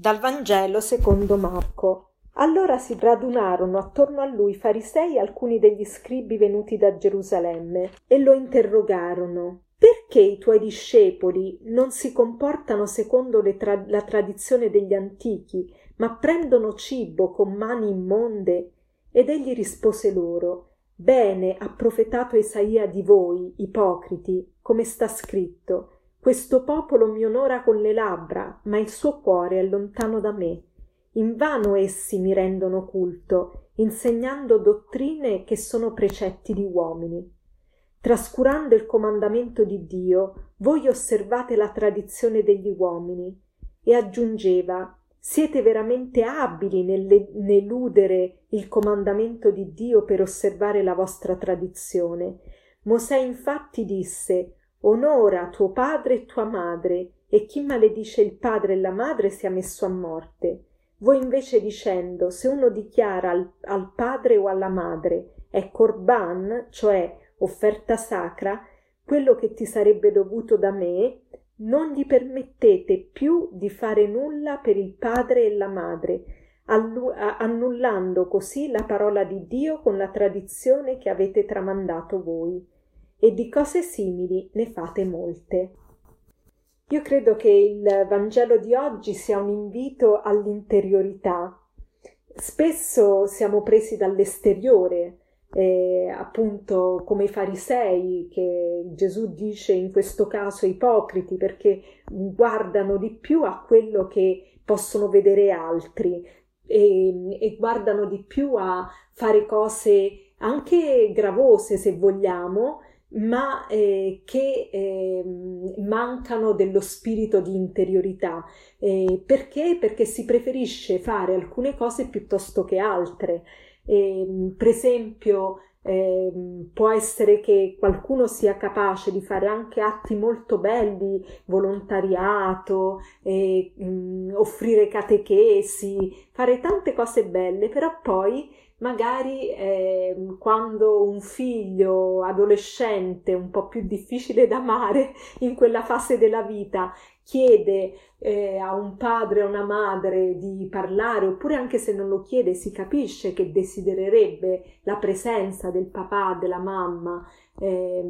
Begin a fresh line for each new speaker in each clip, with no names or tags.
Dal Vangelo secondo Marco. Allora si radunarono attorno a lui farisei alcuni degli scribi venuti da Gerusalemme e lo interrogarono. Perché i tuoi discepoli non si comportano secondo tra- la tradizione degli antichi, ma prendono cibo con mani immonde? Ed egli rispose loro Bene ha profetato Isaia di voi, ipocriti, come sta scritto questo popolo mi onora con le labbra, ma il suo cuore è lontano da me. Invano essi mi rendono culto, insegnando dottrine che sono precetti di uomini. Trascurando il comandamento di Dio, voi osservate la tradizione degli uomini. E aggiungeva siete veramente abili nell'eludere il comandamento di Dio per osservare la vostra tradizione. Mosè infatti disse onora tuo padre e tua madre, e chi maledice il padre e la madre sia messo a morte. Voi invece dicendo, se uno dichiara al, al padre o alla madre è corban, cioè offerta sacra, quello che ti sarebbe dovuto da me, non gli permettete più di fare nulla per il padre e la madre, annullando così la parola di Dio con la tradizione che avete tramandato voi e di cose simili ne fate molte. Io credo che il Vangelo di oggi sia un invito all'interiorità. Spesso siamo presi dall'esteriore, eh, appunto come i farisei che Gesù dice in questo caso ipocriti perché guardano di più a quello che possono vedere altri e, e guardano di più a fare cose anche gravose se vogliamo ma eh, che eh, mancano dello spirito di interiorità. Eh, perché? Perché si preferisce fare alcune cose piuttosto che altre. Ehm, per esempio, ehm, può essere che qualcuno sia capace di fare anche atti molto belli, volontariato, eh, mh, offrire catechesi, fare tante cose belle, però poi magari eh, quando un figlio adolescente un po' più difficile da amare in quella fase della vita chiede eh, a un padre o una madre di parlare oppure anche se non lo chiede si capisce che desidererebbe la presenza del papà, della mamma, eh,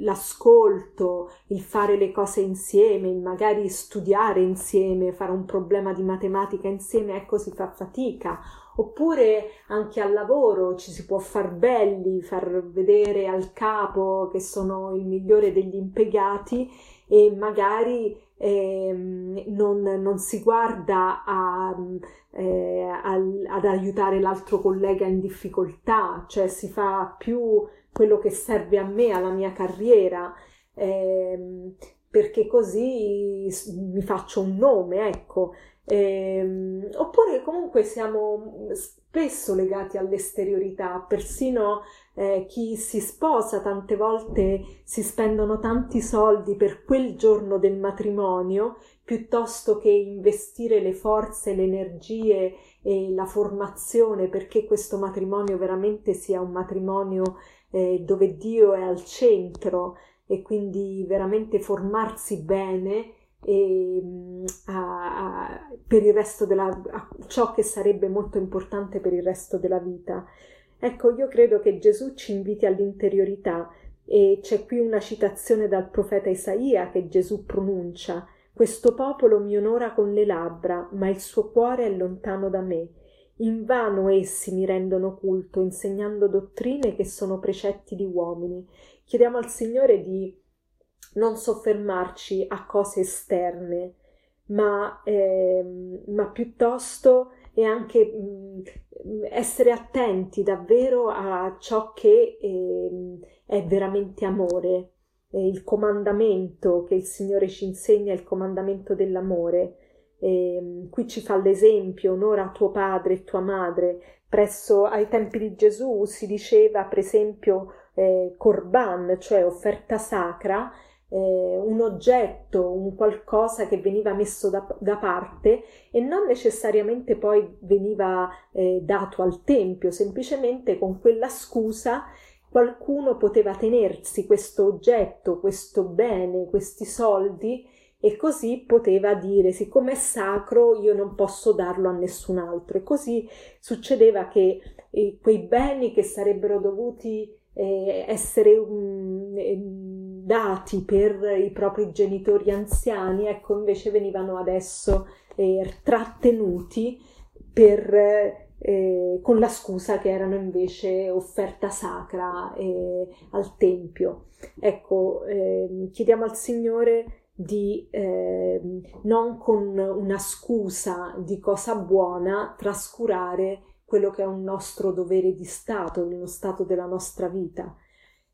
l'ascolto, il fare le cose insieme, magari studiare insieme, fare un problema di matematica insieme, ecco si fa fatica. Oppure anche al lavoro ci si può far belli, far vedere al capo che sono il migliore degli impiegati e magari eh, non, non, si guarda a, eh, al, ad aiutare l'altro collega in difficoltà, cioè si fa più quello che serve a me, alla mia carriera. Eh, perché così mi faccio un nome, ecco. Eh, oppure comunque siamo spesso legati all'esteriorità, persino eh, chi si sposa tante volte si spendono tanti soldi per quel giorno del matrimonio piuttosto che investire le forze, le energie e la formazione perché questo matrimonio veramente sia un matrimonio eh, dove Dio è al centro e quindi veramente formarsi bene e, mm, a, a, per il resto della a ciò che sarebbe molto importante per il resto della vita. Ecco, io credo che Gesù ci inviti all'interiorità e c'è qui una citazione dal profeta Isaia che Gesù pronuncia questo popolo mi onora con le labbra, ma il suo cuore è lontano da me. Invano essi mi rendono culto, insegnando dottrine che sono precetti di uomini. Chiediamo al Signore di non soffermarci a cose esterne, ma, eh, ma piuttosto e anche mh, mm, essere attenti davvero a ciò che eh, è veramente amore. Eh, il comandamento che il Signore ci insegna il comandamento dell'amore. Eh, qui ci fa l'esempio, onora tuo padre e tua madre. Presso ai tempi di Gesù si diceva, per esempio, eh, corban, cioè offerta sacra, eh, un oggetto, un qualcosa che veniva messo da, da parte e non necessariamente poi veniva eh, dato al tempio, semplicemente con quella scusa qualcuno poteva tenersi questo oggetto, questo bene, questi soldi e così poteva dire siccome è sacro io non posso darlo a nessun altro e così succedeva che eh, quei beni che sarebbero dovuti eh, essere um, dati per i propri genitori anziani ecco invece venivano adesso eh, trattenuti per eh, con la scusa che erano invece offerta sacra eh, al Tempio. Ecco, eh, chiediamo al Signore di eh, non con una scusa di cosa buona trascurare quello che è un nostro dovere di Stato, uno stato della nostra vita.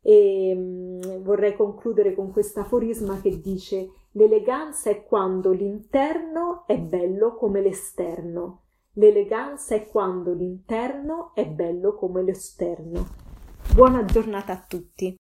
E mm, vorrei concludere con questo aforisma che dice l'eleganza è quando l'interno è bello come l'esterno, l'eleganza è quando l'interno è bello come l'esterno. Buona giornata a tutti.